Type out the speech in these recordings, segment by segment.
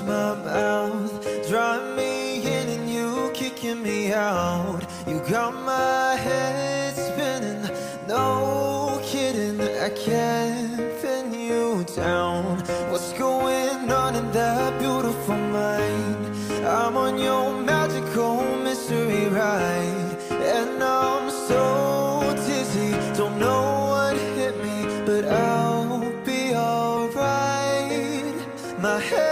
my mouth. Drawing me in and you kicking me out. You got my head spinning, no kidding. I can't pin you down. What's going on in that beautiful mind? I'm on your magical mystery ride. And I'm so dizzy, don't know what hit me But I'll be alright. My head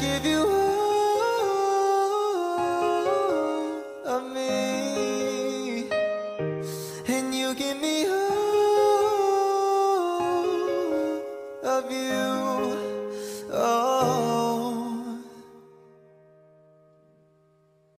give you all of me, and you give me